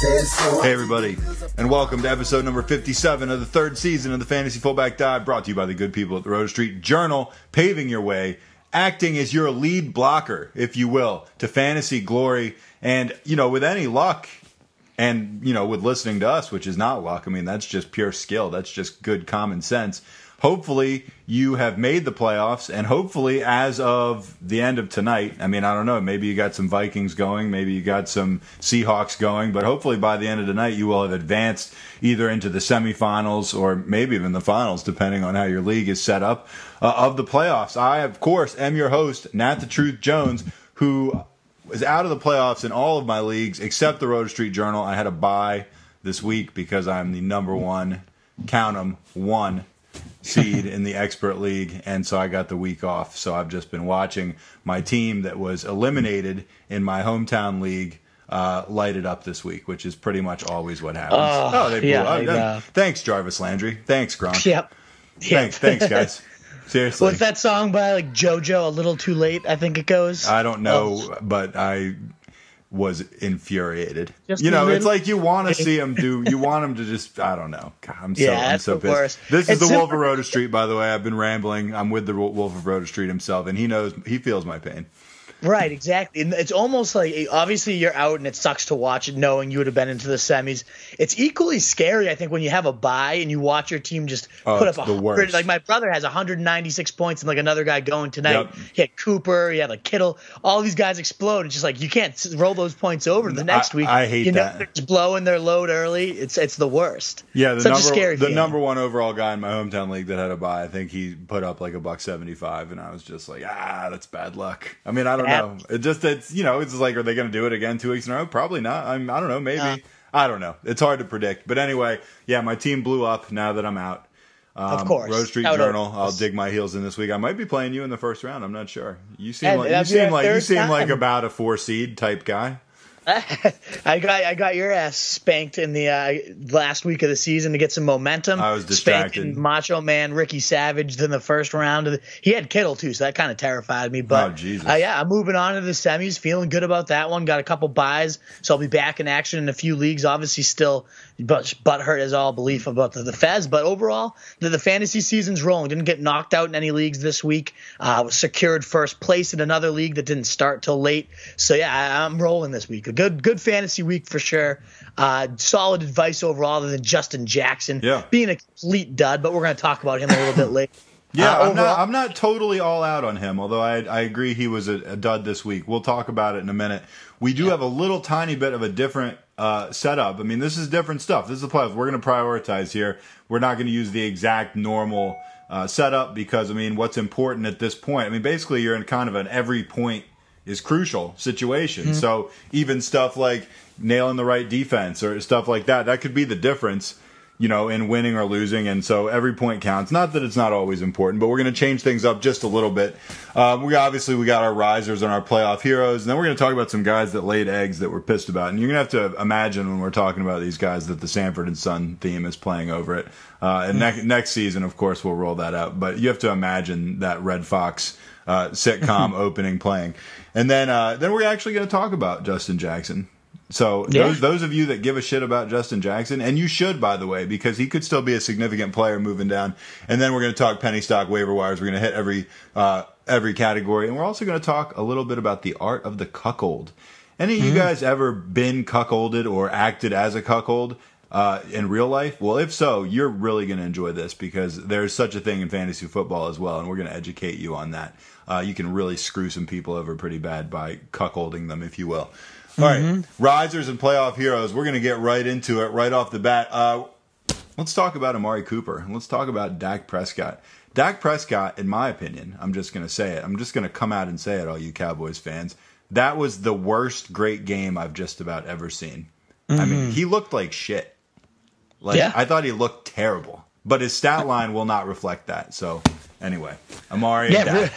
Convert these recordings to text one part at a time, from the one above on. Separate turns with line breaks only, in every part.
Hey, everybody, and welcome to episode number 57 of the third season of the Fantasy Fullback Dive, brought to you by the good people at the Roto Street Journal, paving your way, acting as your lead blocker, if you will, to fantasy glory. And, you know, with any luck, and, you know, with listening to us, which is not luck, I mean, that's just pure skill, that's just good common sense. Hopefully, you have made the playoffs, and hopefully, as of the end of tonight, I mean, I don't know, maybe you got some Vikings going, maybe you got some Seahawks going, but hopefully by the end of the night, you will have advanced either into the semifinals or maybe even the finals, depending on how your league is set up, uh, of the playoffs. I, of course, am your host, Nat the Truth Jones, who is out of the playoffs in all of my leagues except the Roto Street Journal. I had a buy this week because I'm the number one, count 'em, one seed in the expert league, and so I got the week off. So I've just been watching my team that was eliminated in my hometown league. Uh, light it up this week, which is pretty much always what happens.
Oh,
they blew
yeah,
up. Thanks, Jarvis Landry. Thanks, Gronk.
Yep.
Thanks, thanks, guys. Seriously.
What's that song by like JoJo? A little too late, I think it goes.
I don't know, but I was infuriated.
Just
you
a
know, it's like you want to see him do. You want him to just. I don't know. God, I'm so.
Yeah,
I'm
that's
so
the
pissed.
worst.
This is
It's
the Wolf of
super-
Roto Street, by the way. I've been rambling. I'm with the Wolf of Roto Street himself, and he knows. He feels my pain.
Right, exactly. And it's almost like obviously you're out and it sucks to watch it knowing you would have been into the semis. It's equally scary, I think, when you have a bye and you watch your team just
Oh,
put up a
worst.
hundred. Like my brother has 196 points and like another guy going tonight.
Yep.
He had Cooper, he had like Kittle. All these guys explode. It's just like you can't roll those points over the next
I-
week.
I hate
you know,
that.
They're just blowing their load early. It's it's the worst.
Yeah, the
Such
number
a scary
the
feeling.
number one overall guy in my hometown league that had a bye. I think he put up like a buck seventy five, and I was just like, ah, that's bad luck. I mean, I don't
Yeah.
know. It just it's you know it's like, are they going to do it again two weeks in a row? Probably not. I'm, I don't know. Maybe
Uh.
I don't know. It's hard to predict. But anyway, yeah, my team blew up now that I'm out. Um,
Of course.
Roto Street Journal.
always
I'll dig my heels in this week. I might be playing you in the first round. I'm not sure. You seem like you seem like you seem like about a four seed type guy.
I got I got your ass spanked in the uh, last week of the season to get some momentum.
I was distracted.
Spanking Macho Man Ricky Savage in the first round. Of the, he had Kittle too, so that kind of terrified me. But
Oh, Jesus.
uh, yeah, I'm moving on to the semis. Feeling good about that one. Got a couple buys, so I'll be back in action in a few leagues. Obviously, still but butt hurt as all belief about the, the Fez, but overall the, the fantasy season's rolling. Didn't get knocked out in any leagues this week. Uh, was secured first place in another league that didn't start till late. So yeah, I, I'm rolling this week. A good good fantasy week for sure. Uh, solid advice overall, other than Justin Jackson
Yeah.
being a complete dud. But we're going to talk about him a little bit later.
Yeah,
Uh,
I'm not. I'm not totally all out on him. Although I, I agree he was a, a dud this week. We'll talk about it in a minute. We do have a little tiny bit of a different uh, setup. I mean, this is different stuff. This is the playoffs. We're going to prioritize here. We're not going to use the exact normal uh, setup because I mean, what's important at this point? I mean, basically, you're in kind of an every point is crucial situation. So even stuff like nailing the right defense or stuff like that, that could be the difference you know, in winning or losing. And so every point counts. Not that it's not always important, but we're going to change things up just a little bit. Um, we obviously we got our risers and our playoff heroes, and then we're going to talk about some guys that laid eggs that we're pissed about. And you're going to have to imagine when we're talking about these guys that the Sanford and Son theme is playing over it. Uh, and ne- next season, of course, we'll roll that out. But you have to imagine that Redd Foxx uh, sitcom opening playing, and then uh, then we're actually going to talk about Justin Jackson. So
Yeah.
those those of you that give a shit about Justin Jackson, and you should, by the way, because he could still be a significant player moving down. And then we're going to talk penny stock waiver wires. We're going to hit every uh, every category, and we're also going to talk a little bit about the art of the cuckold. Any of you guys ever been cuckolded or acted as a cuckold? Uh, in real life? Well, if so, you're really going to enjoy this because there's such a thing in fantasy football as well, and we're going to educate you on that. Uh, you can really screw some people over pretty bad by cuckolding them, if you will. All right, risers and playoff heroes. We're going to get right into it right off the bat. Uh, let's talk about Amari Cooper. Let's talk about Dak Prescott. Dak Prescott, in my opinion, I'm just going to say it. I'm just going to come out and say it, all you Cowboys fans. That was the worst great game I've just about ever seen. Mm-hmm. I mean, he looked like shit. Like
Yeah.
I thought he looked terrible, but his stat line will not reflect that. So anyway, Amari.
Yeah,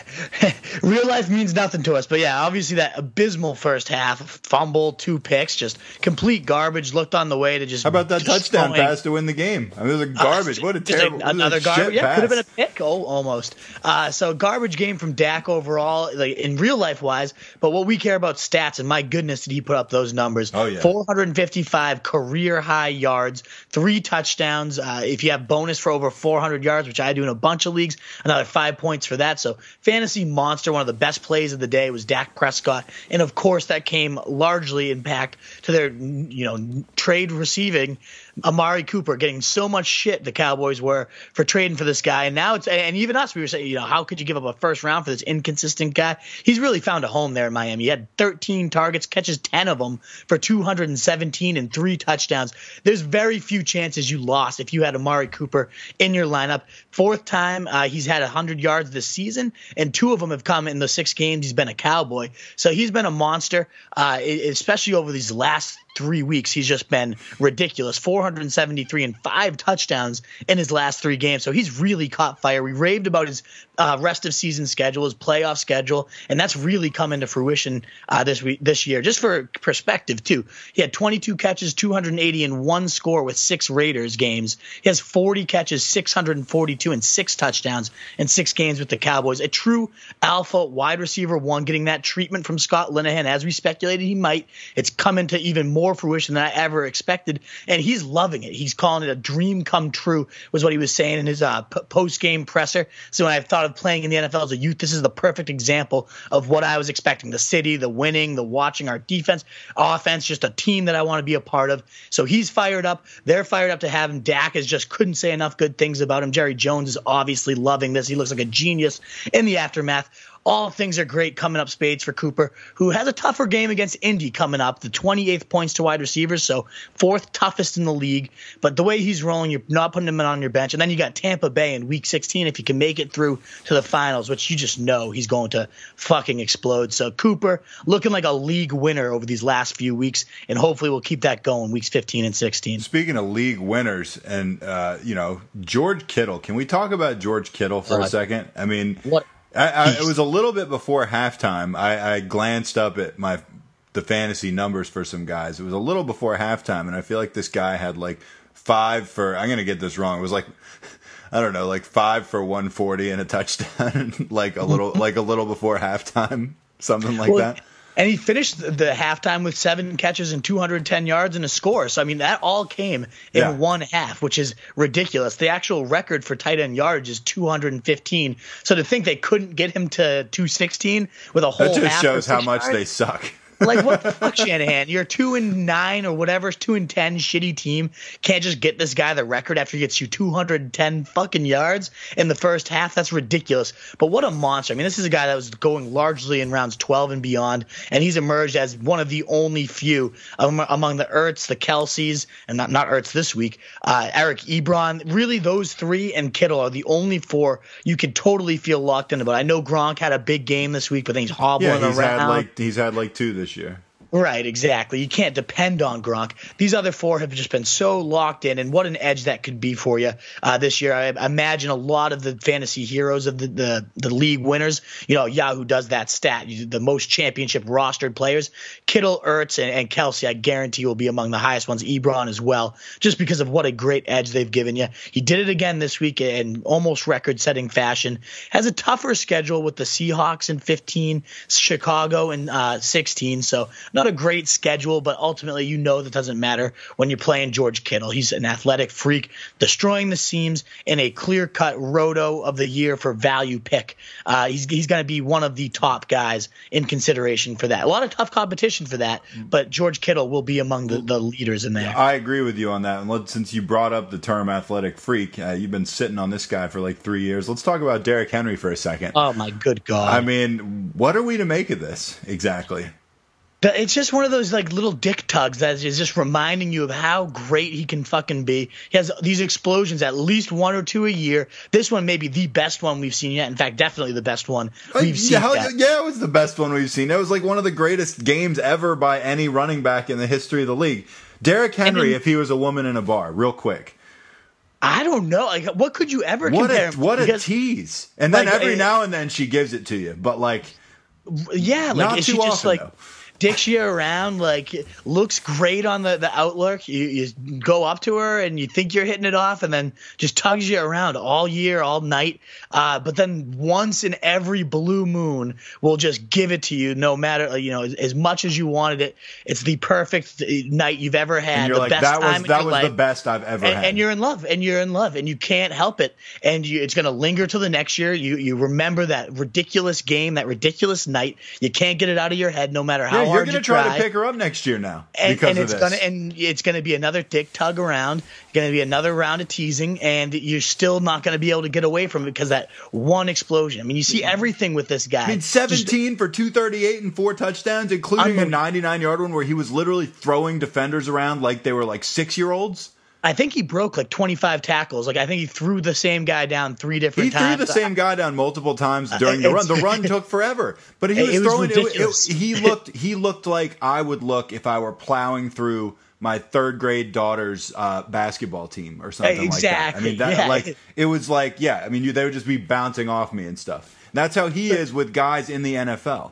real, real life means nothing to us. But yeah, obviously that abysmal first half, fumble, two picks, just complete garbage. Looked on the way to just
How about that touchdown pass to win the game? I mean, it was a garbage. what a terrible,
a-
it was a
another garbage. Yeah, could have been a pick. Oh, almost. Uh, so garbage game from Dak overall, like in real life wise. But what we care about stats, and my goodness, did he put up those numbers?
Oh, yeah.
455 career high yards, three touchdowns. Uh, if you have bonus for over 400 yards, which I do in a bunch of leagues, another five points for that. So fantasy monster. One of the best plays of the day was Dak Prescott, and of course that came largely in back to their you know trade receiving. Amari Cooper getting so much shit the Cowboys were for trading for this guy, and now it's and even us we were saying you know how could you give up a first round for this inconsistent guy? He's really found a home there in Miami. He had 13 targets, catches 10 of them for 217 and three touchdowns. There's very few chances you lost if you had Amari Cooper in your lineup. Fourth time uh, he's had 100 yards this season, and two of them have come in the six games he's been a Cowboy. So he's been a monster, uh, especially over these last three weeks. He's just been ridiculous. 473 and five touchdowns in his last three games. So he's really caught fire. We raved about his uh, rest of season schedule, his playoff schedule, and that's really come into fruition uh, this week, this year. Just for perspective, too, he had 22 catches, 280 and one score with six Raiders games. He has 40 catches, 642 and six touchdowns in six games with the Cowboys. A true alpha wide receiver one, getting that treatment from Scott Linehan as we speculated he might. It's come into even more fruition than I ever expected, and he's loving it. He's calling it a dream come true, was what he was saying in his uh, p- post game presser. So when I thought of playing in the NFL as a youth, this is the perfect example of what I was expecting: the city, the winning, the watching, our defense, offense, just a team that I want to be a part of. So he's fired up. They're fired up to have him. Dak is just couldn't say enough good things about him. Jerry Jones is obviously loving this. He looks like a genius in the aftermath. All things are great coming up spades for Cooper, who has a tougher game against Indy coming up, the 28th points to wide receivers, so fourth toughest in the league. But the way he's rolling, you're not putting him on your bench. And then you got Tampa Bay in week 16 if you can make it through to the finals, which you just know he's going to fucking explode. So Cooper looking like a league winner over these last few weeks, and hopefully we'll keep that going weeks 15 and 16.
Speaking of league winners, and uh, you know George Kittle, can we talk about George Kittle for a second? I mean,
What
I, I, it was a little bit before halftime. I, I glanced up at my the fantasy numbers for some guys. It was a little before halftime, and I feel like this guy had like five for. I'm gonna get this wrong. It was like. I don't know, like five for 140 and a touchdown, like a little, like a little before halftime, something like
Well,
that.
And he finished the halftime with seven catches and 210 yards and a score. So I mean, that all came in
Yeah.
one half, which is ridiculous. The actual record for tight end yards is 215. So to think they couldn't get him to 216 with a whole
That just shows how much
yards?
they suck.
Like what the fuck, Shanahan? You're two and nine or whatever, two and ten, shitty team. Can't just get this guy the record after he gets you 210 fucking yards in the first half. That's ridiculous. But what a monster! I mean, this is a guy that was going largely in rounds 12 and beyond, and he's emerged as one of the only few among the Ertz, the Kelseys, and not not Ertz this week. Uh, Eric Ebron, really, those three and Kittle are the only four you could totally feel locked into. But I know Gronk had a big game this week, but then he's hobbling
Yeah, he's
around.
had like he's had like two this year.
Right, exactly. You can't depend on Gronk. These other four have just been so locked in, and what an edge that could be for you uh, this year. I imagine a lot of the fantasy heroes of the, the, the league winners, you know, Yahoo does that stat, the most championship rostered players. Kittle, Ertz, and, and Kelsey, I guarantee will be among the highest ones. Ebron as well, just because of what a great edge they've given you. He did it again this week in almost record setting fashion. Has a tougher schedule with the Seahawks in 15, Chicago in uh, 16, so not a great schedule, but ultimately, you know that doesn't matter when you're playing George Kittle. He's an athletic freak, destroying the seams in a clear cut roto of the year for value pick. Uh, he's he's going to be one of the top guys in consideration for that. A lot of tough competition for that, but George Kittle will be among the, the leaders in there.
I agree with you on that. And let, since you brought up the term athletic freak, uh, you've been sitting on this guy for like three years. Let's talk about Derrick Henry for a second.
Oh my good god!
I mean, what are we to make of this exactly?
But it's just one of those like little dick tugs that is just reminding you of how great he can fucking be. He has these explosions, at least one or two a year. This one may be the best one we've seen yet. In fact, definitely the best one we've seen
yeah, how-
yet.
yeah, it was the best one we've seen. It was like one of the greatest games ever by any running back in the history of the league. Derrick Henry, then, if he was a woman in a bar, real quick.
I don't know. Like, what could you ever
what
compare?
A, what because, a tease! And then like, every uh, now and then she gives it to you, but like,
yeah, like is she
often,
just like?
Though
dicks you around, like looks great on the, the outlook. You, you go up to her and you think you're hitting it off, and then just tugs you around all year, all night. Uh, but then once in every blue moon, will just give it to you, no matter you know as, as, much as you wanted it. It's the perfect night you've ever had.
the
like, best
that
was
that was
life.
the best I've ever
and,
had.
And you're in love, and you're in love, and you can't help it. And you, it's going to linger till the next year. You you remember that ridiculous game, that ridiculous night. You can't get it out of your head, no matter how
yeah, you're
you try.
to pick her up next year now
and,
because
and
of
it's
this.
gonna and it's gonna be another dick tug around, gonna be another round of teasing, and you're still not gonna be able to get away from it because that one explosion. I mean, you see mm-hmm. everything with this guy.
I mean, 17 Just, for 238 and four touchdowns, including a 99 yard one where he was literally throwing defenders around like they were like six year olds.
I think he broke like 25 tackles. Like I think he threw the same guy down three different
he
times.
He threw the same guy down multiple times during the run. The run took forever, but he was, was throwing. It, it, he looked. He looked like I would look if I were plowing through my third grade daughter's uh, basketball team or something
exactly.
like that. I mean, that
yeah.
like it was like yeah. I mean, you, they would just be bouncing off me and stuff. That's how he is with guys in the NFL.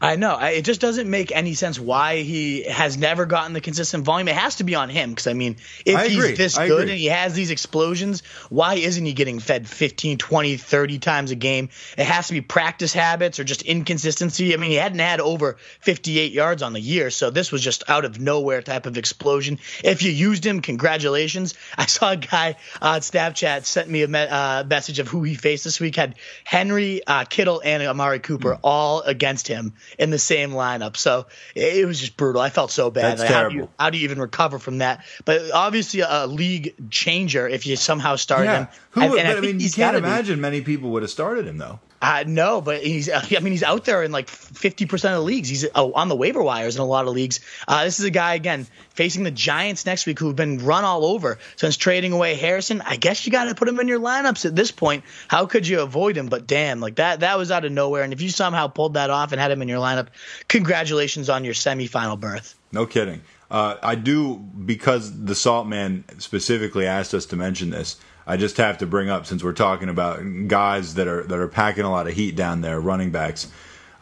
I know. I, it just doesn't make any sense why he has never gotten the consistent volume. It has to be on him because, I mean, if
I
he's this
I
good
agree.
and he has these explosions, why isn't he getting fed 15, 20, 30 times a game? It has to be practice habits or just inconsistency. I mean, he hadn't had over 58 yards on the year, so this was just out of nowhere type of explosion. If you used him, congratulations. I saw a guy on Snapchat sent me a me- uh, message of who he faced this week, had Henry, uh, Kittle, and Amari Cooper mm. all against him in the same lineup. So it was just brutal. I felt so bad.
That's
like,
terrible.
How do, you, how do you even recover from that? But obviously, a, league changer if you somehow started
yeah.
him.
Who,
and
but I, mean, you can't imagine be. many people would have started him though.
Uh, no, but he's. I mean, he's out there in like fifty percent of the leagues. He's uh, on the waiver wires in a lot of leagues. Uh, this is a guy again facing the Giants next week who've been run all over since trading away Harrison. I guess you got to put him in your lineups at this point. How could you avoid him? But damn, like that that was out of nowhere. And if you somehow pulled that off and had him in your lineup, congratulations on your semifinal berth.
No kidding. Uh, I do because the Salt Man specifically asked us to mention this. I just have to bring up since we're talking about guys that are that are packing a lot of heat down there, running backs.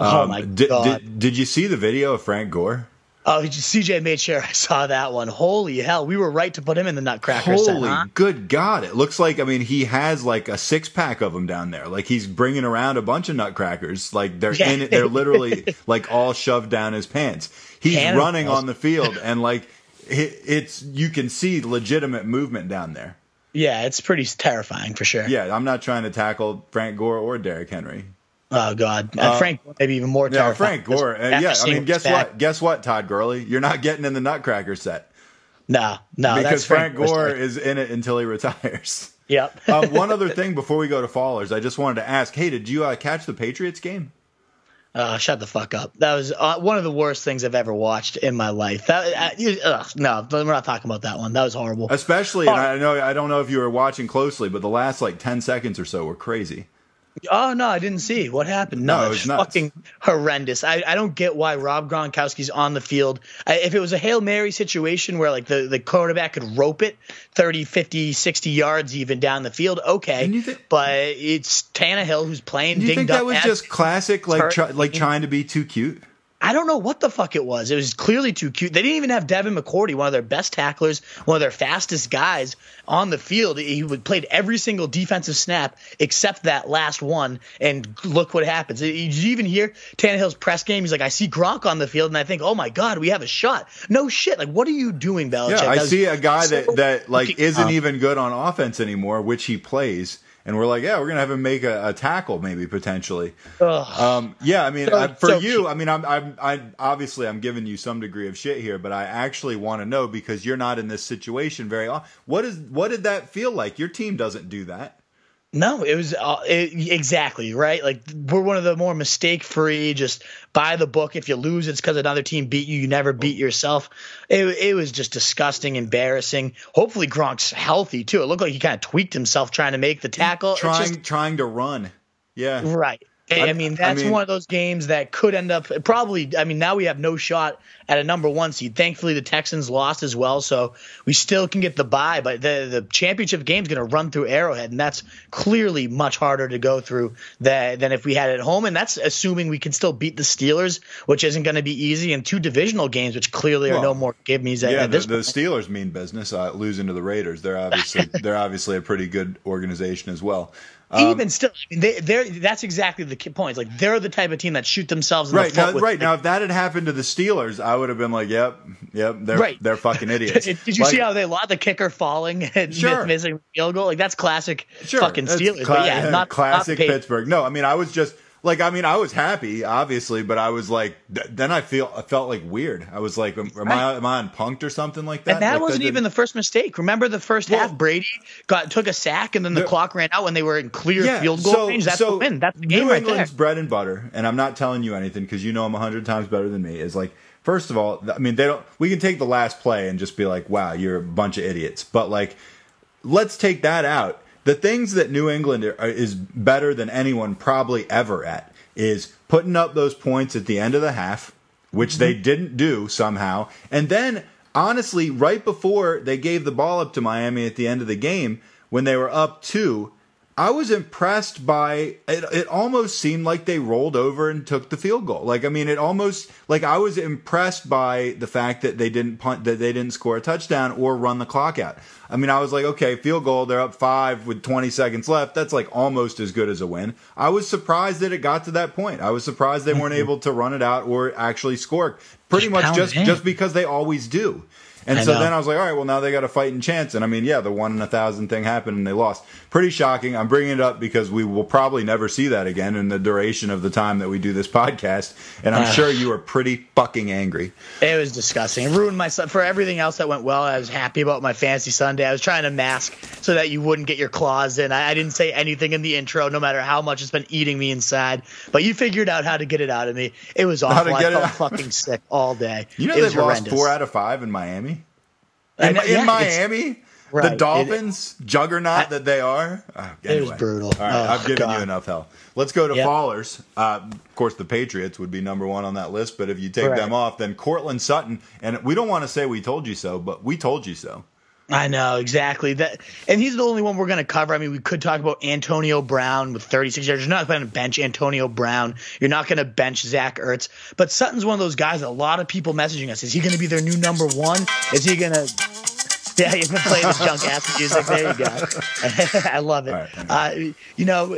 Um, oh my
did,
god!
Did, did you see the video of Frank Gore?
Oh, CJ made sure I saw that one. Holy hell, we were right to put him in the Nutcracker
Holy
set, huh?
good God! It looks like I mean he has like a six pack of them down there. Like he's bringing around a bunch of Nutcrackers. Like they're
Yeah.
in it. They're literally like all shoved down his pants. He's running on the field and like it, it's you can see legitimate movement down there.
Yeah, it's pretty terrifying for sure.
Yeah, I'm not trying to tackle Frank Gore or Derrick Henry.
Oh god,
Uh,
Frank maybe even more
Yeah,
terrifying.
Frank Gore. Uh, yeah, I mean, guess
back-
what? Guess what, Todd Gurley? You're not getting in the Nutcracker set
No, no,
because Frank
Gore's
Gore is in it until he retires.
Yep.
um, one other thing before we go to fallers, I just wanted to ask: Hey, did you uh, catch the Patriots game?
Uh, shut the fuck up. That was uh, one of the worst things I've ever watched in my life. That uh, no, we're not talking about that one. That was horrible.
Especially, and I know I don't know if you were watching closely, but the last like ten seconds or so were crazy.
Oh no, I didn't see what happened. No,
No,
it's fucking horrendous. I, I don't get why Rob Gronkowski's on the field. I, if it was a Hail Mary situation where like the, the quarterback could rope it 30, 50, 60 yards even down the field, okay.
Thi-
but it's Tannehill who's playing
Do you think that was just classic, like try, like trying to be too cute?
I don't know what the fuck it was. It was clearly too cute. They didn't even have Devin McCourty, one of their best tacklers, one of their fastest guys on the field. He would played every single defensive snap except that last one, and look what happens. Did you even hear Tannehill's press game? He's like, "I see Gronk on the field, and I think, oh my god, we have a shot." No shit. Like, what are you doing, Belichick?
Yeah, I see a guy
so
that that like isn't even good on offense anymore, which he plays, and we're like, yeah, we're gonna have him make a, a tackle maybe potentially. Um, yeah, I mean,
So-
I, for
so
you,
cute.
I mean, I'm, I'm, I obviously I'm giving you some degree of shit here, but I actually want to know because you're not in this situation very often. What is, what did that feel like? Your team doesn't do that.
No, it was uh, it, exactly right. Like we're one of the more mistake-free, just buy the book. If you lose, it's because another team beat you. You never beat yourself. It, it was just disgusting, embarrassing. Hopefully, Gronk's healthy too. It looked like he kind of tweaked himself trying to make the tackle.
Trying,
just-
trying to run. Yeah.
right. I, I mean, that's I mean, one of those games that could end up probably. I mean, now we have no shot at a number one seed. Thankfully, the Texans lost as well, so we still can get the bye. But the the championship game is going to run through Arrowhead, and that's clearly much harder to go through than, than if we had it at home. And that's assuming we can still beat the Steelers, which isn't going to be easy, in two divisional games, which clearly well, are no more give me's yeah,
at
the,
the, Steelers mean business, uh, losing to the Raiders. They're obviously they're obviously a pretty good organization as well.
Um, Even still, I mean, they, they're that's exactly the point. It's Like they're the type of team that shoot themselves in
right,
the foot.
Now,
with,
right now, if that had happened to the Steelers, I would have been like, "Yep, yep, they're right. they're fucking idiots."
Did you like, see how they lost the kicker falling and sure. missing the field goal? Like that's classic sure, fucking Steelers. Cla- yeah, not
classic
not
Pittsburgh. No, I mean, I was just like I mean I was happy obviously, but I was like th- then I feel I felt like weird. I was like, am, am I am I on punked or something like that?
And that
like,
wasn't that even the first mistake. Remember the first well, half, Brady got took a sack and then the, the clock ran out when they were in clear yeah, field goal so, range. That's so the win. That's the game
New
right
England's
there.
bread and butter, and I'm not telling you anything because you know I'm hundred times better than me. Is like. First of all, I mean, they don't. We can take the last play and just be like, "Wow, you're a bunch of idiots." But like, let's take that out. The things that New England are, is better than anyone probably ever at is putting up those points at the end of the half, which mm-hmm. they didn't do somehow. And then, honestly, right before they gave the ball up to Miami at the end of the game, when they were up two, I was impressed by it. It almost seemed like they rolled over and took the field goal. Like I mean, it almost like I was impressed by the fact that they didn't punt, that they didn't score a touchdown or run the clock out. I mean, I was like, okay, field goal. They're up five with 20 seconds left. That's like almost as good as a win. I was surprised that it got to that point. I was surprised they weren't able to run it out or actually score. Pretty much just just because they always do. And I so know. then I was like, all right, well, now they got a fighting chance. And I mean, yeah, the one in a thousand thing happened and they lost. Pretty shocking. I'm bringing it up because we will probably never see that again in the duration of the time that we do this podcast. And I'm uh, sure you are pretty fucking angry.
It was disgusting. It ruined my for everything else that went well. I was happy about my fancy Sunday. I was trying to mask so that you wouldn't get your claws in. I, I didn't say anything in the intro, no matter how much it's been eating me inside. But you figured out how to get it out of me. It was awful. I felt fucking sick all day.
You know
it
they've lost four out of five in Miami. In, in yeah, Miami, right, the Dolphins, it, juggernaut I, that they are.
Oh, anyway. It was brutal.
All right, oh, I've given God. you enough hell. Let's go to yep. fallers. Uh, of course, the Patriots would be number one on that list, but if you take right. them off, then Courtland Sutton. And we don't want to say we told you so, but we told you so.
I know exactly that, and he's the only one we're going to cover. I mean, we could talk about Antonio Brown with 36 yards. You're not going to bench Antonio Brown. You're not going to bench Zach Ertz. But Sutton's one of those guys. A lot of people messaging us: Is he going to be their new number one? Is he going to yeah, you've been playing this junk ass music. There you go. I love it. Right, uh, you know,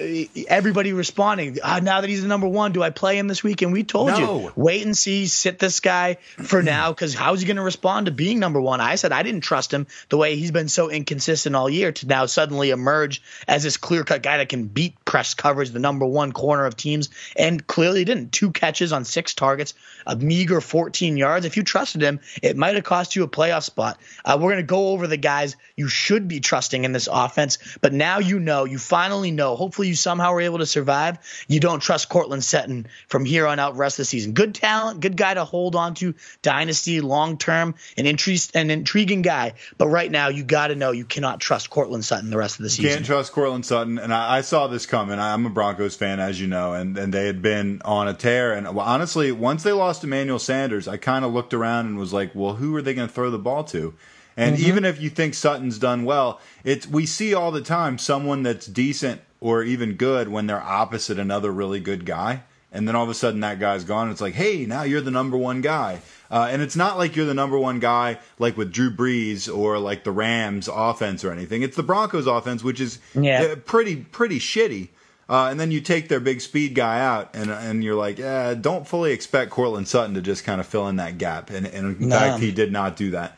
everybody responding. Uh, now that he's the number one, do I play him this week? And we told no. you, wait and see, sit this guy for now, because how's he going to respond to being number one? I said I didn't trust him the way he's been so inconsistent all year to now suddenly emerge as this clear cut guy that can beat press coverage, the number one corner of teams, and clearly didn't. Two catches on six targets, a meager 14 yards. If you trusted him, it might have cost you a playoff spot. Uh, we're going to go over the guys you should be trusting in this offense. But now you know, you finally know. Hopefully, you somehow were able to survive. You don't trust Courtland Sutton from here on out, rest of the season. Good talent, good guy to hold on to, dynasty, long term, an, intri- an intriguing guy. But right now, you got to know you cannot trust Courtland Sutton the rest of the season.
You can't trust Courtland Sutton. And I, I saw this coming. I'm a Broncos fan, as you know, and, and they had been on a tear. And well, honestly, once they lost Emmanuel Sanders, I kind of looked around and was like, well, who are they going to throw the ball to? And mm-hmm. even if you think Sutton's done well, it's we see all the time someone that's decent or even good when they're opposite another really good guy. And then all of a sudden that guy's gone. It's like, hey, now you're the number one guy. Uh, and it's not like you're the number one guy like with Drew Brees or like the Rams offense or anything. It's the Broncos offense, which is yeah. Uh, pretty pretty shitty. Uh, and then you take their big speed guy out, and and you're like, yeah, don't fully expect Courtland Sutton to just kind of fill in that gap. And, and in no. fact, he did not do that.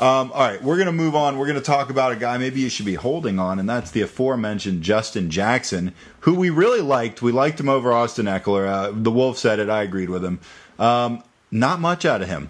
Um, all right, we're going to move on. We're going to talk about a guy maybe you should be holding on, and that's the aforementioned Justin Jackson, who we really liked. We liked him over Austin Ekeler. Uh, the Wolf said it. I agreed with him. Um, not much out of him.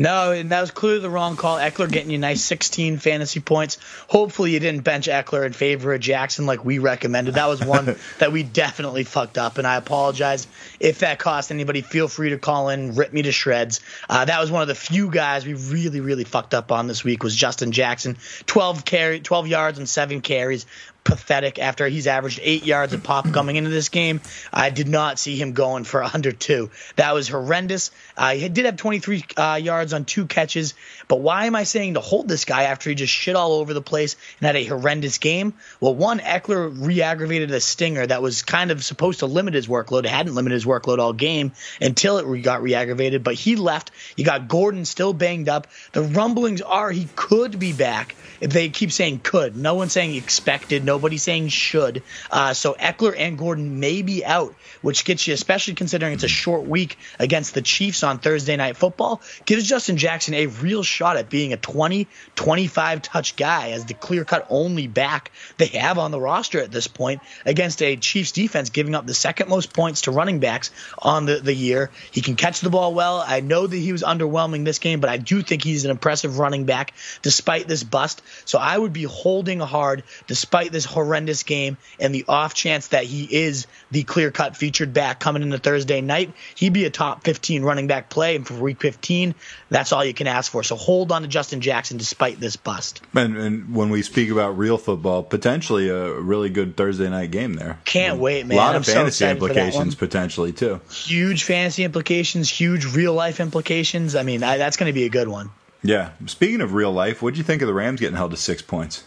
No, and that was clearly the wrong call. Ekeler getting you nice 16 fantasy points. Hopefully, you didn't bench Ekeler in favor of Jackson like we recommended. That was one that we definitely fucked up, and I apologize if that cost anybody. Feel free to call in, rip me to shreds. Uh, that was one of the few guys we really, really fucked up on this week was Justin Jackson. 12 carry, 12 yards and seven carries pathetic after he's averaged eight yards a pop coming into this game. I did not see him going for under two. That was horrendous. Uh, he did have 23 uh, yards on two catches, but why am I saying to hold this guy after he just shit all over the place and had a horrendous game? Well, one, Ekeler re aggravated a stinger that was kind of supposed to limit his workload. It hadn't limited his workload all game until it got re aggravated, but he left. You got Gordon still banged up. The rumblings are he could be back. They keep saying could. No one's saying expected. Nobody saying should. Uh, so Ekeler and Gordon may be out, which gets you, especially considering it's a short week against the Chiefs on Thursday Night Football, gives Justin Jackson a real shot at being a 20, 25 touch guy as the clear cut only back they have on the roster at this point against a Chiefs defense giving up the second most points to running backs on the, the year. He can catch the ball well. I know that he was underwhelming this game, but I do think he's an impressive running back despite this bust. So I would be holding hard despite this horrendous game and the off chance that he is the clear cut featured back coming into Thursday night. He'd be a top 15 running back play. And for week 15, that's all you can ask for. So hold on to Justin Jackson despite this bust.
And, and when we speak about real football, potentially a really good Thursday night game there.
Can't wait, man.
A lot
I'm
of fantasy
so
implications potentially too.
Huge fantasy implications, huge real life implications. I mean, I, that's going to be a good one.
Yeah. Speaking of real life, what do you think of the Rams getting held to six points?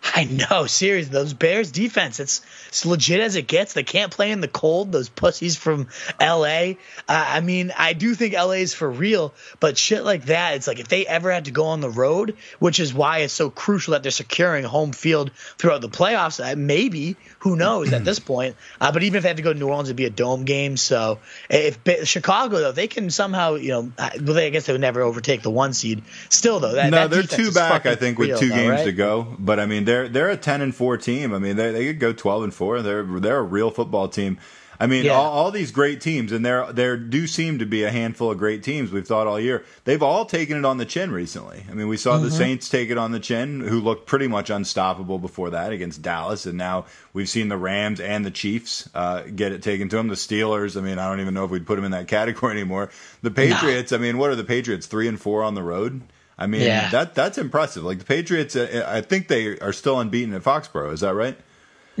I know, seriously, those Bears defense, it's as legit as it gets. They can't play in the cold. Those pussies from LA. Uh, I mean, I do think LA is for real, but shit like that, it's like if they ever had to go on the road, which is why it's so crucial that they're securing home field throughout the playoffs. Uh, maybe, who knows at this point? Uh, but even if they had to go to New Orleans, it'd be a dome game. So if Chicago though, they can somehow, you know, well, they, I guess they would never overtake the one seed. Still though, that,
no,
that
they're two back. I think
real,
with two
though,
games
right?
to go, but I mean they're they're a ten and four team. I mean they they could go twelve and four. They're they're a real football team. I mean,
Yeah.
all, all these great teams, and there there do seem to be a handful of great teams. We've thought all year they've all taken it on the chin recently. I mean, we saw
Mm-hmm.
the Saints take it on the chin, who looked pretty much unstoppable before that against Dallas, and now we've seen the Rams and the Chiefs uh, get it taken to them. The Steelers, I mean, I don't even know if we'd put them in that category anymore. The Patriots, I mean, what are the Patriots? Three and four on the road. I mean,
Yeah.
that that's impressive. Like the Patriots, uh, I think they are still unbeaten at Foxborough. Is that right?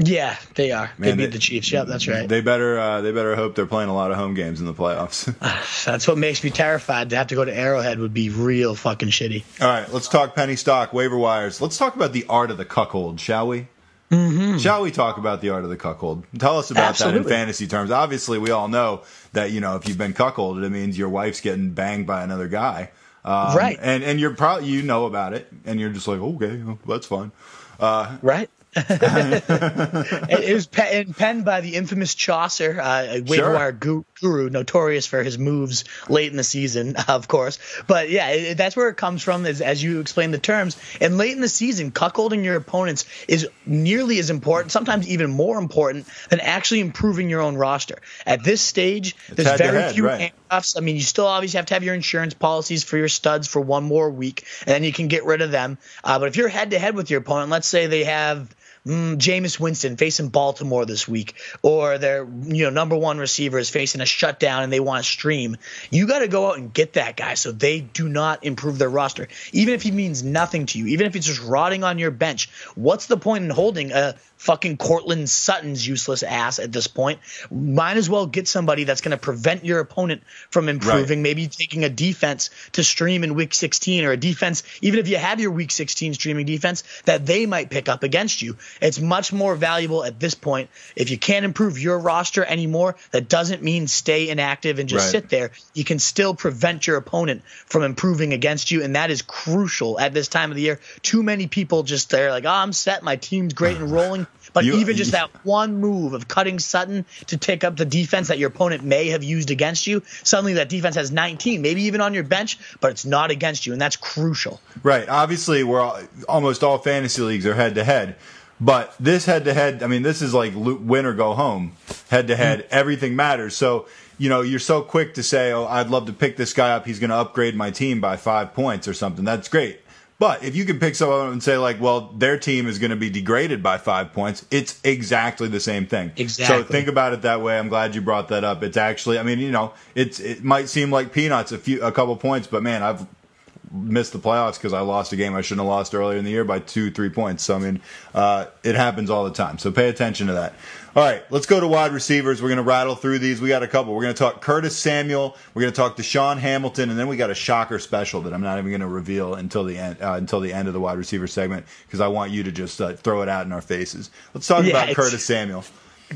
Yeah, they are.
Man,
they beat
they-
the Chiefs. Yep, that's right.
They better uh, they better hope they're playing a lot of home games in the playoffs.
That's what makes me terrified. To have to go to Arrowhead would be real fucking shitty.
All right, let's talk penny stock waiver wires. Let's talk about the art of the cuckold, shall we? Mm-hmm. Shall we talk about the art of the cuckold? Tell us about that in fantasy terms. Obviously, we all know that you know if you've been cuckolded, it means your wife's getting banged by another guy, um,
Right.
And and you're probably you know about it, and you're just like, okay, well, that's fine.
Right? it, was pe- and penned by the infamous Chaucer, uh, a waiver
Sure.
wire gu- guru, notorious for his moves late in the season, of course. But yeah, it, that's where it comes from, is, as you explain the terms. And late in the season, cuckolding your opponents is nearly as important, sometimes even more important, than actually improving your own roster. At this stage, there's very
head,
few
right.
handcuffs. I mean, you still obviously have to have your insurance policies for your studs for one more week, and then you can get rid of them. Uh, but if you're head to head with your opponent, let's say they have mm, Jameis Winston facing Baltimore this week, or their you know number one receiver is facing a shutdown and they want to stream, you got to go out and get that guy so they do not improve their roster, even if he means nothing to you, even if he's just rotting on your bench. What's the point in holding a fucking Courtland Sutton's useless ass at this point? Might as well get somebody that's going to prevent your opponent from improving. Maybe taking a defense to stream in week 16 or a defense, even if you have your week 16 streaming defense, that they might pick up against you. It's much more valuable at this point. If you can't improve your roster anymore, that doesn't mean stay inactive and just
Right.
sit there. You can still prevent your opponent from improving against you. And that is crucial at this time of the year. Too many people just, they're like, oh, I'm set. My team's great and rolling. But
You-
even just that one move of cutting Sutton to take up the defense that your opponent may have used against you, suddenly that defense has 19, maybe even on your bench, but it's not against you, and that's crucial.
Right. Obviously, we're all, almost all fantasy leagues are head to head, but this head to head, I mean, this is like win or go home. Head to head, everything matters. So you know, you're so quick to say, "Oh, I'd love to pick this guy up. He's going to upgrade my team by five points or something." That's great. But if you can pick someone and say like, well, their team is going to be degraded by five points, it's exactly the same thing.
Exactly.
So think about it that way. I'm glad you brought that up. It's actually, I mean, you know, it's it might seem like peanuts, a few, a couple points, but man, I've missed the playoffs because I lost a game I shouldn't have lost earlier in the year by two, three points. So I mean, uh, it happens all the time. So pay attention to that. All right, let's go to wide receivers. We're going to rattle through these. We got a couple. We're going to talk Curtis Samuel. We're going to talk DaeSean Hamilton, and then we got a shocker special that I'm not even going to reveal until the end uh, until the end of the wide receiver segment because I want you to just uh, throw it out in our faces. Let's talk yeah, about Curtis Samuel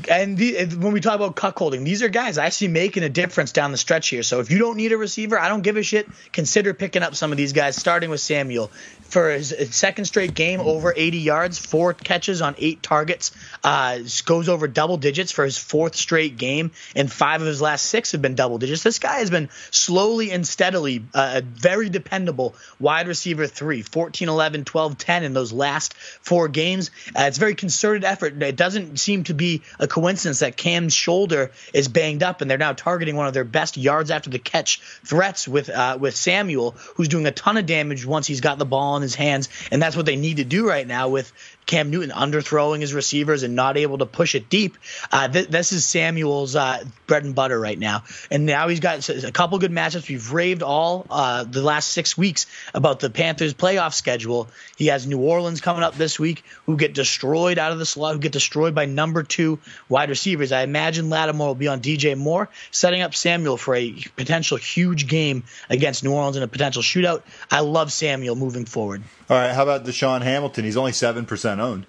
and the, when we talk about cuckolding, these are guys actually making a difference down the stretch here. So if you don't need a receiver, I don't give a shit. Consider picking up some of these guys, starting with Samuel for his second straight game over 80 yards, four catches on eight targets, uh, goes over double digits for his fourth straight game, and five of his last six have been double digits. This guy has been slowly and steadily uh, a very dependable wide receiver three, 14, 11, 12, 10 in those last four games. Uh, it's very concerted effort. It doesn't seem to be coincidence that Cam's shoulder is banged up, and they're now targeting one of their best yards after the catch threats with uh, with Samuel, who's doing a ton of damage once he's got the ball in his hands, and that's what they need to do right now with Cam Newton underthrowing his receivers and not able to push it deep. Uh, th- this is Samuel's uh, bread and butter right now. And now he's got a couple good matchups. We've raved all uh, the last six weeks about the Panthers' playoff schedule. He has New Orleans coming up this week, who get destroyed out of the slot, who get destroyed by number two wide receivers. I imagine Lattimore will be on DJ Moore, setting up Samuel for a potential huge game against New Orleans in a potential shootout. I love Samuel moving forward.
All right, how about DaeSean Hamilton? He's only 7% owned.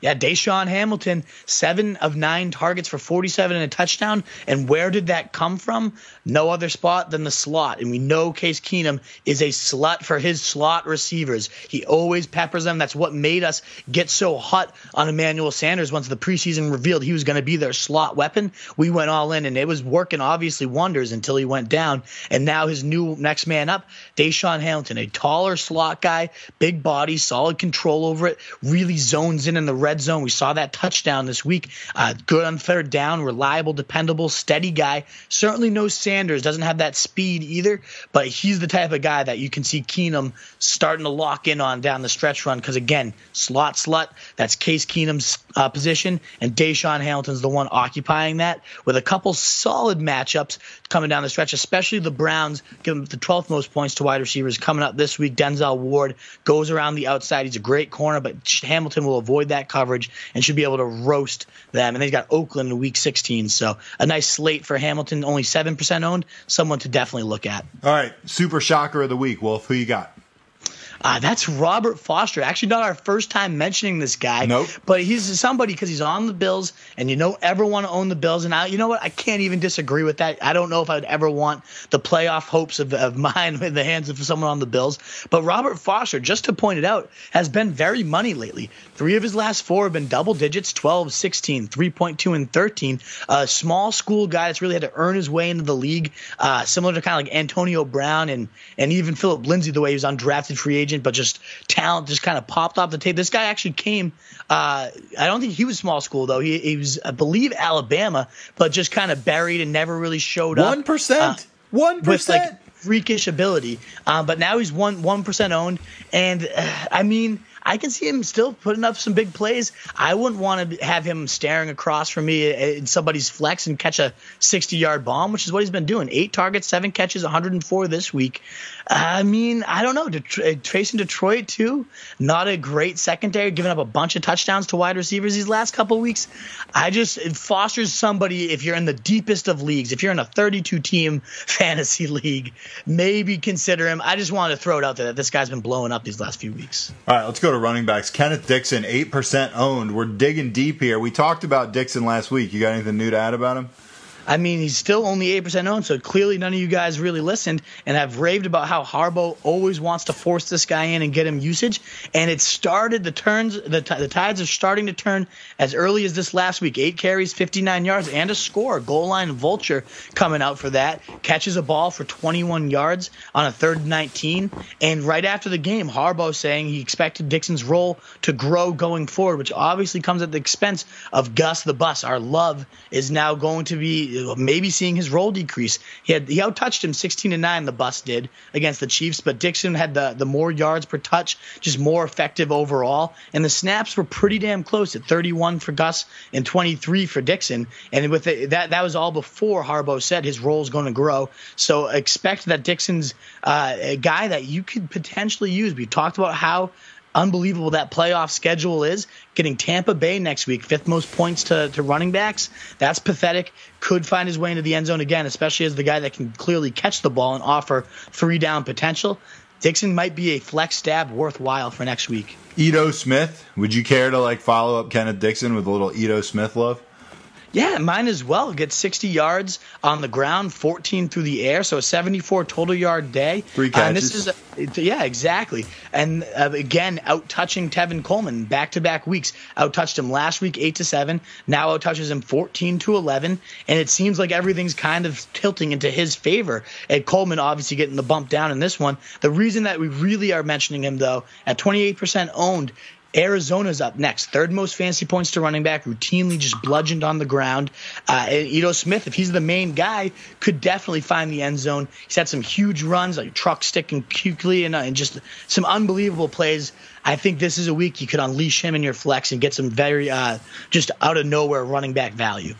Yeah, DaeSean Hamilton, seven of nine targets for 47 and a touchdown. And where did that come from? No other spot than the slot. And we know Case Keenum is a slut for his slot receivers. He always peppers them. That's what made us get so hot on Emmanuel Sanders once the preseason revealed he was going to be their slot weapon. We went all in, and it was working obviously wonders until he went down. And now his new next man up, DaeSean Hamilton, a taller slot guy, big body, solid control over it, really zones in in the red zone. We saw that touchdown this week. Uh, good on third down, reliable, dependable, steady guy. Certainly no Sanders, doesn't have that speed either, but he's the type of guy that you can see Keenum starting to lock in on down the stretch run because, again, slot slut, that's Case Keenum's uh, position, and DaeSean Hamilton's the one occupying that with a couple solid matchups coming down the stretch, especially the Browns, giving the 12th most points to wide receivers coming up this week. Denzel Ward goes around the outside. He's a great corner, but Hamilton will avoid that coverage and should be able to roast them. And they've got Oakland in week 16. So a nice slate for Hamilton, only 7% owned, someone to definitely look at.
All right. Super shocker of the week, Wolf. Who you got?
Uh, that's Robert Foster. Actually, not our first time mentioning this guy.
Nope.
But he's somebody because he's on the Bills, and you don't ever want to own the Bills. And I, you know what? I can't even disagree with that. I don't know if I'd ever want the playoff hopes of, of mine in the hands of someone on the Bills. But Robert Foster, just to point it out, has been very money lately. Three of his last four have been double digits 12, 16, 3.2, and 13. A small school guy that's really had to earn his way into the league, uh, similar to kind of like Antonio Brown and, and even Phillip Lindsay, the way he was undrafted free agent agent, but just talent just kind of popped off the tape. This guy actually came. Uh, I don't think he was small school though. He, he was, I believe, Alabama, but just kind of buried and never really showed
up. One percent. Uh, one percent.
Freakish ability, um, but now he's one one percent owned, and uh, I mean, I can see him still putting up some big plays. I wouldn't want to have him staring across from me eh, in somebody's flex and catch a 60 yard bomb, which is what he's been doing. Eight targets, seven catches, 104 this week. I mean, I don't know. Det- eh, Tracing Detroit too, not a great secondary, giving up a bunch of touchdowns to wide receivers these last couple weeks. I just it fosters somebody if you're in the deepest of leagues, if you're in a 32 team fantasy league, maybe consider him. I just wanted to throw it out there that this guy's been blowing up these last few weeks.
All right, let's go to running backs. Kenneth Dixon, eight percent owned. We're digging deep here. We talked about Dixon last week. You got anything new to add about him?
I mean, he's still only 8% owned, so clearly none of you guys really listened and have raved about how Harbaugh always wants to force this guy in and get him usage. And it started, the turns, the, t- the tides are starting to turn as early as this last week. Eight carries, 59 yards, and a score. Goal line vulture coming out for that. Catches a ball for 21 yards on a third and 19. And right after the game, Harbaugh saying he expected Dixon's role to grow going forward, which obviously comes at the expense of Gus the Bus. Our love is now going to be maybe seeing his role decrease. He had he outtouched him 16 to nine. The bus did against the Chiefs, but Dixon had the the more yards per touch, just more effective overall, and the snaps were pretty damn close at 31 for Gus and 23 for Dixon. And with the, that that was all before Harbaugh said his role is going to grow. So expect that Dixon's uh, a guy that you could potentially use. We talked about how unbelievable that playoff schedule is. Getting Tampa Bay next week, fifth most points to, to running backs. That's pathetic. Could find his way into the end zone again, especially as the guy that can clearly catch the ball and offer three down potential. Dixon might be a flex stab worthwhile for next week.
Ito Smith, would you care to like follow up Kenneth Dixon with a little Ito Smith love?
Yeah, mine as well. Get 60 yards on the ground, 14 through the air, so a 74 total yard day.
Three catches. Uh,
and this is a, yeah, exactly. And uh, again, out touching Tevin Coleman back to back weeks. Out touched him last week, eight to seven. Now out touches him 14 to 11, and it seems like everything's kind of tilting into his favor. And Coleman obviously getting the bump down in this one. The reason that we really are mentioning him though, at 28% owned, Arizona's up next, third most fancy points to running back, routinely just bludgeoned on the ground. Uh, Ito Smith, if he's the main guy, could definitely find the end zone. He's had some huge runs, like truck sticking and, uh, and just some unbelievable plays. I think this is a week you could unleash him in your flex and get some very uh, just out of nowhere running back value.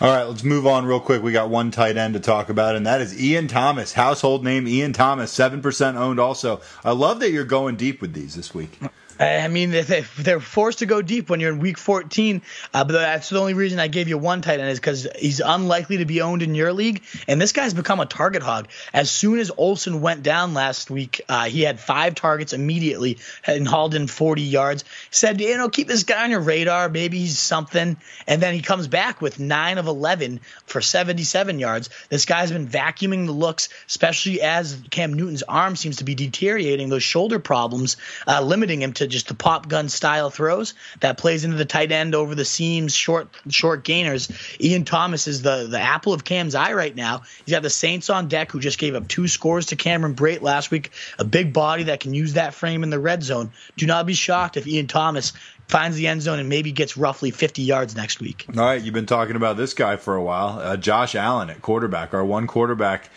All right, let's move on real quick. We got one tight end to talk about, and that is Ian Thomas. Household name Ian Thomas, 7% owned also. I love that you're going deep with these this week.
I mean, they're forced to go deep when you're in week 14. Uh, but that's the only reason I gave you one tight end is because he's unlikely to be owned in your league. And this guy's become a target hog. As soon as Olsen went down last week, uh, he had five targets immediately and hauled in 40 yards. Said, you know, keep this guy on your radar. Maybe he's something. And then he comes back with nine of 11 for 77 yards. This guy's been vacuuming the looks, especially as Cam Newton's arm seems to be deteriorating, those shoulder problems, uh, limiting him to just the pop gun style throws that plays into the tight end over the seams, short short gainers. Ian Thomas is the the apple of Cam's eye right now. He's got the Saints on deck, who just gave up two scores to Cameron Brate last week. A big body that can use that frame in the red zone. Do not be shocked if Ian Thomas finds the end zone and maybe gets roughly 50 yards next week.
All right, you've been talking about this guy for a while, uh, Josh Allen at quarterback, our one quarterback,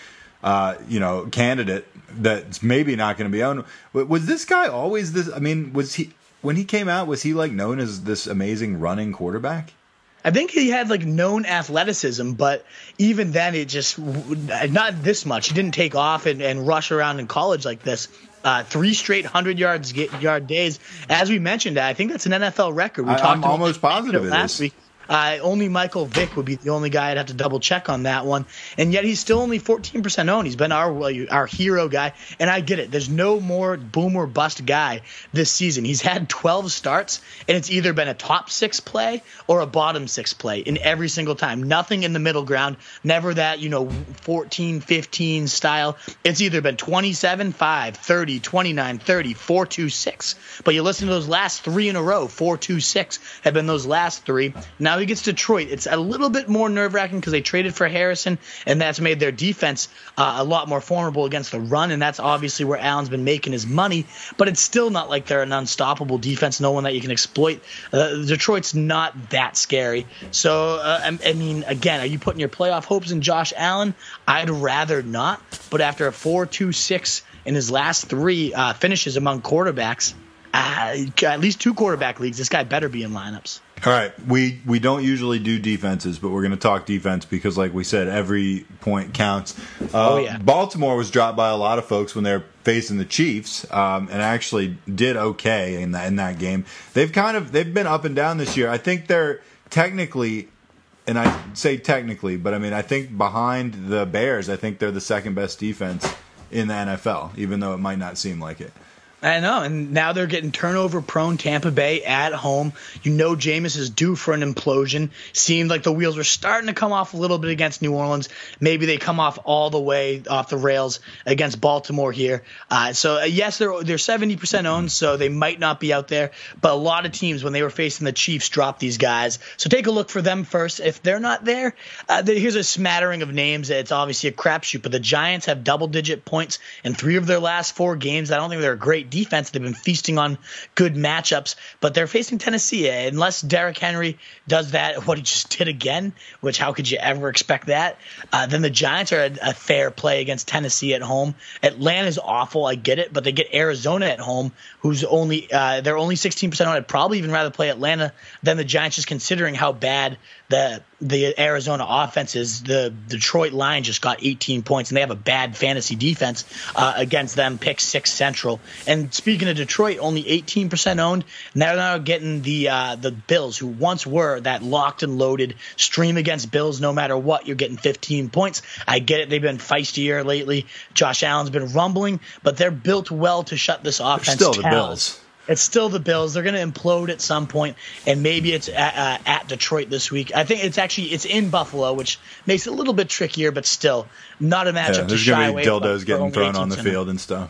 uh, you know, candidate that's maybe not going to be owned. Was this guy always this? I mean, was he when he came out? Was he like known as this amazing running quarterback?
I think he had like known athleticism, but even then, it just not this much. He didn't take off and, and rush around in college like this. Uh, three straight hundred yards yard days, as we mentioned. I think that's an NFL record. We
I, talked I'm almost positive
last week. Uh, only Michael Vick would be the only guy I'd have to double check on that one. And yet he's still only 14% owned. He's been our our hero guy. And I get it. There's no more boom or bust guy this season. He's had 12 starts, and it's either been a top six play or a bottom six play in every single time. Nothing in the middle ground. Never that, you know, 14, 15 style. It's either been 27, 5, 30, 29, 30, 4, 2, 6. But you listen to those last three in a row, 4, 2, 6 have been those last three. Now he gets Detroit. It's a little bit more nerve wracking because they traded for Harrison, and that's made their defense uh, a lot more formidable against the run, and that's obviously where Allen's been making his money. But it's still not like they're an unstoppable defense, no one that you can exploit. Uh, Detroit's not that scary. So, uh, I, I mean, again, are you putting your playoff hopes in Josh Allen? I'd rather not. But after a 4 2 6 in his last three uh, finishes among quarterbacks, uh, at least two quarterback leagues, this guy better be in lineups.
All right, we we don't usually do defenses, but we're going to talk defense because, like we said, every point counts.
Uh, oh yeah.
Baltimore was dropped by a lot of folks when they're facing the Chiefs, um, and actually did okay in that in that game. They've kind of they've been up and down this year. I think they're technically, and I say technically, but I mean I think behind the Bears, I think they're the second best defense in the NFL, even though it might not seem like it.
I know, and now they're getting turnover prone Tampa Bay at home. You know Jameis is due for an implosion. Seemed like the wheels were starting to come off a little bit against New Orleans. Maybe they come off all the way off the rails against Baltimore here. Uh, so uh, yes, they're they're seventy percent owned, so they might not be out there. But a lot of teams, when they were facing the Chiefs, dropped these guys. So take a look for them first. If they're not there, uh, here's a smattering of names. It's obviously a crapshoot, but the Giants have double digit points in three of their last four games. I don't think they're a great defense. They've been feasting on good matchups, but they're facing Tennessee. Unless Derrick Henry does that, what he just did again, which how could you ever expect that? Uh, then the Giants are a, a, fair play against Tennessee at home. Atlanta's awful, I get it, but they get Arizona at home, who's only uh, they're only 16% on. I'd probably even rather play Atlanta than the Giants, just considering how bad the the Arizona offenses. The Detroit line just got 18 points, and they have a bad fantasy defense uh, against them. Pick six Central. And speaking of Detroit, only 18% owned. Now now getting the uh, the Bills, who once were that locked and loaded stream against Bills. No matter what, you're getting 15 points. I get it. They've been feistier lately. Josh Allen's been rumbling, but they're built well to shut this offense.
They're still the Bills.
It's still the Bills. They're going to implode at some point, and maybe it's at, uh, at, Detroit this week. I think it's actually it's in Buffalo, which makes it a little bit trickier, but still not a matchup yeah,
to
shy
away. There's going to be dildos getting thrown on the field and stuff.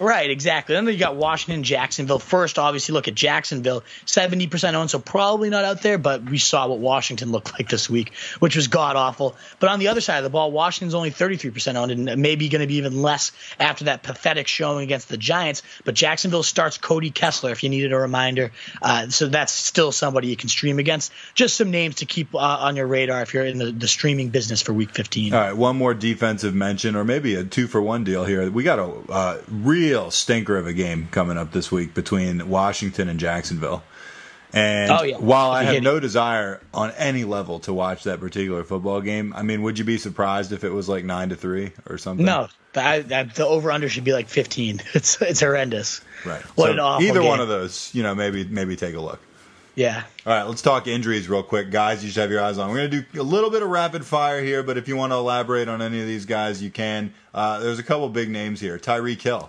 Right, exactly. Then you got Washington, Jacksonville. First, obviously, look at Jacksonville, seventy percent owned, so probably not out there. But we saw what Washington looked like this week, which was god awful. But on the other side of the ball, Washington's only thirty three percent owned, and maybe going to be even less after that pathetic showing against the Giants. But Jacksonville starts Cody Kessler, if you needed a reminder. Uh, so that's still somebody you can stream against. Just some names to keep uh, on your radar if you're in the, the streaming business for Week fifteen.
All right, one more defensive mention, or maybe a two for one deal here. We got a uh, stinker of a game coming up this week between Washington and Jacksonville. And oh, yeah. while I have no desire on any level to watch that particular football game, I mean, would you be surprised if it was like nine to three or something?
No, I, I, the over under should be like fifteen. It's it's horrendous.
Right. What so an awful either game. one of those, you know, maybe maybe take a look.
Yeah.
All right, let's talk injuries real quick, guys. You should have your eyes on. We're going to do a little bit of rapid fire here, but if you want to elaborate on any of these guys, you can. Uh, there's a couple big names here. Tyreek Hill.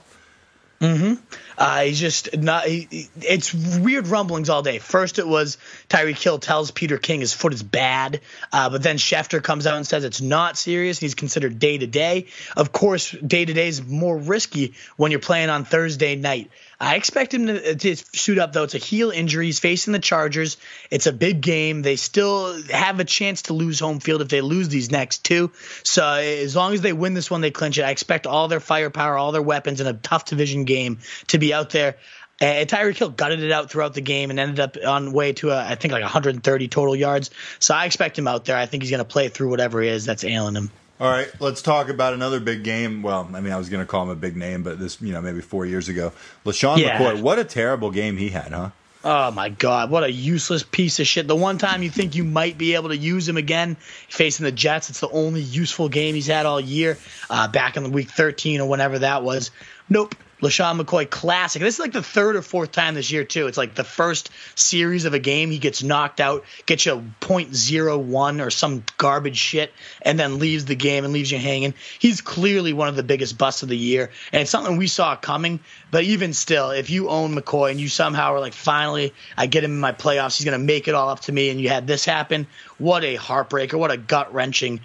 Mm-hmm. Uh, he's just not. He, it's weird rumblings all day. First, it was Tyreek Hill tells Peter King his foot is bad, uh, but then Schefter comes out and says it's not serious. He's considered day to day. Of course, day to day is more risky when you're playing on Thursday night. I expect him to, uh, to suit up though. It's a heel injury. He's facing the Chargers. It's a big game. They still have a chance to lose home field if they lose these next two. So as long as they win this one, they clinch it. I expect all their firepower, all their weapons in a tough division game to be out there. And Tyreek Hill gutted it out throughout the game and ended up on way to a, I think like 130 total yards. So I expect him out there. I think he's going to play through whatever it is that's ailing him.
All right, let's talk about another big game. Well, I mean, I was going to call him a big name, but this, you know, maybe four years ago, LeSean yeah. McCoy. What a terrible game he had, huh?
Oh my God! What a useless piece of shit. The one time you think you might be able to use him again, facing the Jets, it's the only useful game he's had all year. Uh, back in the week 13 or whenever that was. Nope. LeSean McCoy classic. This is like the third or fourth time this year, too. It's like the first series of a game he gets knocked out, gets you a .01 or some garbage shit, and then leaves the game and leaves you hanging. He's clearly one of the biggest busts of the year, and it's something we saw coming. But even still, if you own McCoy and you somehow are like, finally, I get him in my playoffs, he's going to make it all up to me, and you had this happen, what a heartbreaker, what a gut wrenching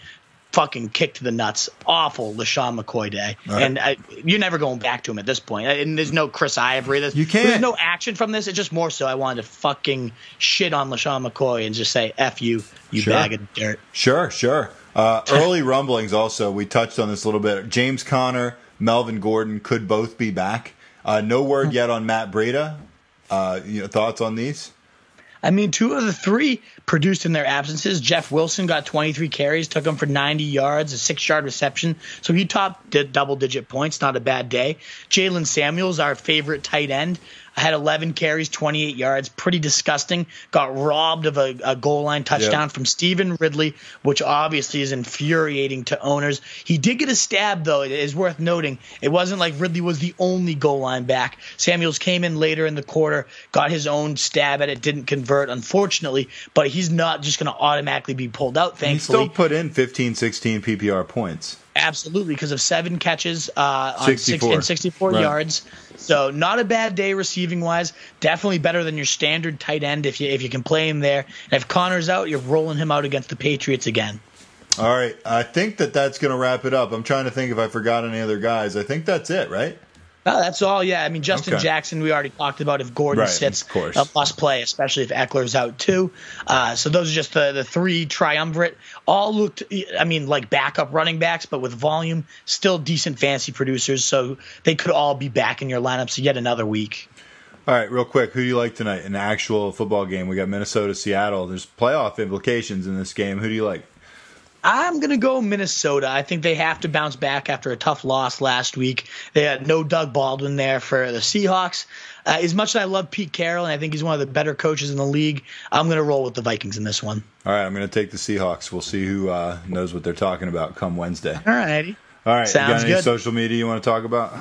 fucking kicked the nuts. Awful LeSean McCoy day. Right. And I, you're never going back to him at this point. And there's no Chris Ivory. There's,
you can't.
There's no action from this. It's just more so I wanted to fucking shit on LeSean McCoy and just say, F you, you sure. bag of dirt.
Sure, sure. Uh, early rumblings also, we touched on this a little bit. James Conner, Melvin Gordon could both be back. Uh, no word yet on Matt Breida. Uh, you know, thoughts on these?
I mean, two of the three produced in their absences. Jeff Wilson got 23 carries, took him for 90 yards, a six yard reception. So he topped double digit points. Not a bad day. Jaylen Samuels, our favorite tight end, I had 11 carries, 28 yards. Pretty disgusting. Got robbed of a, a goal line touchdown from Stevan Ridley, which obviously is infuriating to owners. He did get a stab, though. It is worth noting. It wasn't like Ridley was the only goal line back. Samuels came in later in the quarter, got his own stab at it, didn't convert, unfortunately, but he's not just going to automatically be pulled out, thankfully.
He still put in 15, 16 PPR points.
Absolutely, because of seven catches uh, on 64. Six, and 64 right. yards. So not a bad day receiving wise. Definitely better than your standard tight end if you if you can play him there. And if Conner's out, you're rolling him out against the Patriots again.
All right, I think that that's going to wrap it up. I'm trying to think if I forgot any other guys. I think that's it, right?
Oh, that's all. Yeah, I mean Justin okay. Jackson. We already talked about if Gordon
right,
sits,
a
must play, especially if Ekeler's out too. Uh, so those are just the the three triumvirate. All looked, I mean, like backup running backs, but with volume, still decent fancy producers. So they could all be back in your lineups yet another week.
All right, real quick, who do you like tonight in the actual football game? We got Minnesota, Seattle. There's playoff implications in this game. Who do you like?
I'm going to go Minnesota. I think they have to bounce back after a tough loss last week. They had no Doug Baldwin there for the Seahawks. Uh, as much as I love Pete Carroll and I think he's one of the better coaches in the league, I'm going to roll with the Vikings in this one.
All right, I'm going to take the Seahawks. We'll see who uh, knows what they're talking about come Wednesday. All
righty.
All right.
Sounds
you got any
good.
social media you want to talk about?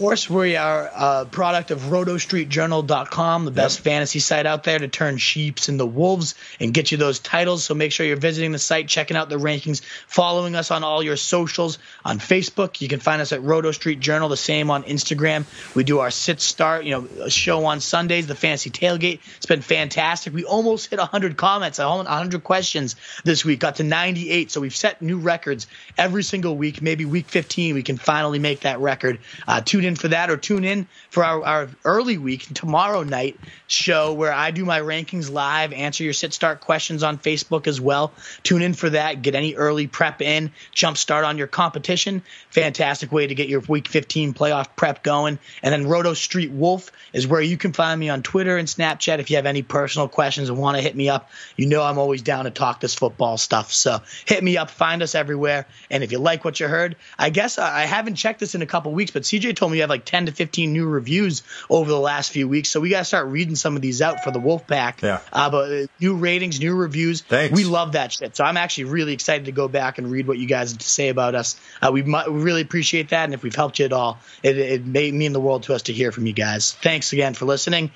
Course, we are a product of rotostreetjournal.com, the best yep. fantasy site out there to turn sheeps into wolves and get you those titles. So make sure you're visiting the site, checking out the rankings, following us on all your socials. On Facebook, you can find us at Roto Street Journal, the same on Instagram. We do our sit start, you know, show on Sundays, the fantasy tailgate. It's been fantastic. We almost hit 100 comments, 100 questions this week, got to 98. So we've set new records every single week. Maybe week 15, we can finally make that record. Uh, tune in in for that or tune in for our, our early week tomorrow night show where I do my rankings live, answer your sit start questions on Facebook as well. Tune in for that. Get any early prep in, jump start on your competition. Fantastic way to get your week 15 playoff prep going. And then Roto Street Wolf is where you can find me on Twitter and Snapchat if you have any personal questions and want to hit me up. You know I'm always down to talk this football stuff. So hit me up, find us everywhere. And if you like what you heard, I guess I haven't checked this in a couple weeks, but CJ told me you have like 10 to 15 new reviews over the last few weeks. So we got to start reading some of these out for the Wolf Pack.
Yeah.
Uh, but uh, new ratings, new reviews.
Thanks.
We love that shit. So I'm actually really excited to go back and read what you guys have to say about us. Uh, we, we really appreciate that. And if we've helped you at all, it, it may mean the world to us to hear from you guys. Thanks again for listening.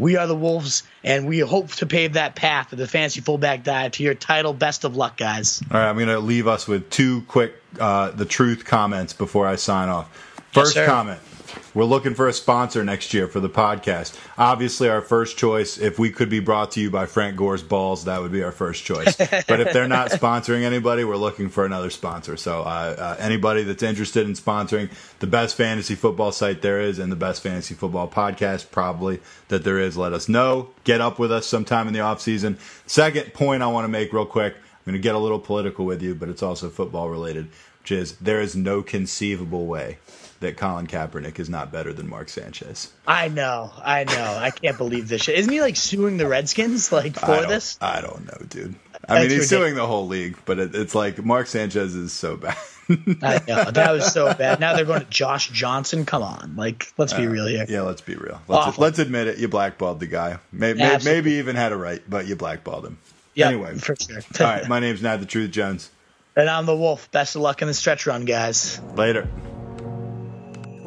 We are the Wolves, and we hope to pave that path of the fantasy fullback dive to your title. Best of luck, guys.
All right, I'm going to leave us with two quick uh, the truth comments before I sign off. First
yes,
comment we're looking for a sponsor next year for the podcast. Obviously, our first choice, if we could be brought to you by Frank Gore's Balls, that would be our first choice. but if they're not sponsoring anybody, we're looking for another sponsor. So, uh, uh, anybody that's interested in sponsoring the best fantasy football site there is and the best fantasy football podcast, probably that there is, let us know. Get up with us sometime in the off season. Second point I want to make real quick. I'm going to get a little political with you, but it's also football related, which is there is no conceivable way that Colin Kaepernick is not better than Mark Sanchez.
I know, I know. I can't believe this shit. Isn't he like suing the Redskins like for
I
this?
I don't know, dude. I That's mean, he's ridiculous. suing the whole league, but it, it's like Mark Sanchez is so bad.
I know that was so bad. Now they're going to Josh Johnson. Come on, like let's be uh, real here.
Yeah, let's be real. Let's, let's admit it. You blackballed the guy. Maybe, maybe even had a right, but you blackballed him.
Yeah,
anyway,
for sure.
all right, my name's Nad the Truth Jones,
and I'm the Wolf. Best of luck in the stretch run, guys.
Later.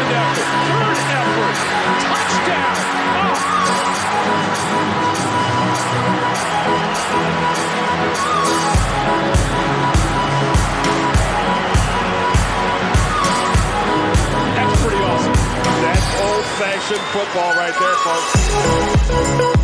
Third effort, touchdown. That's pretty awesome. That's old-fashioned football right there, folks.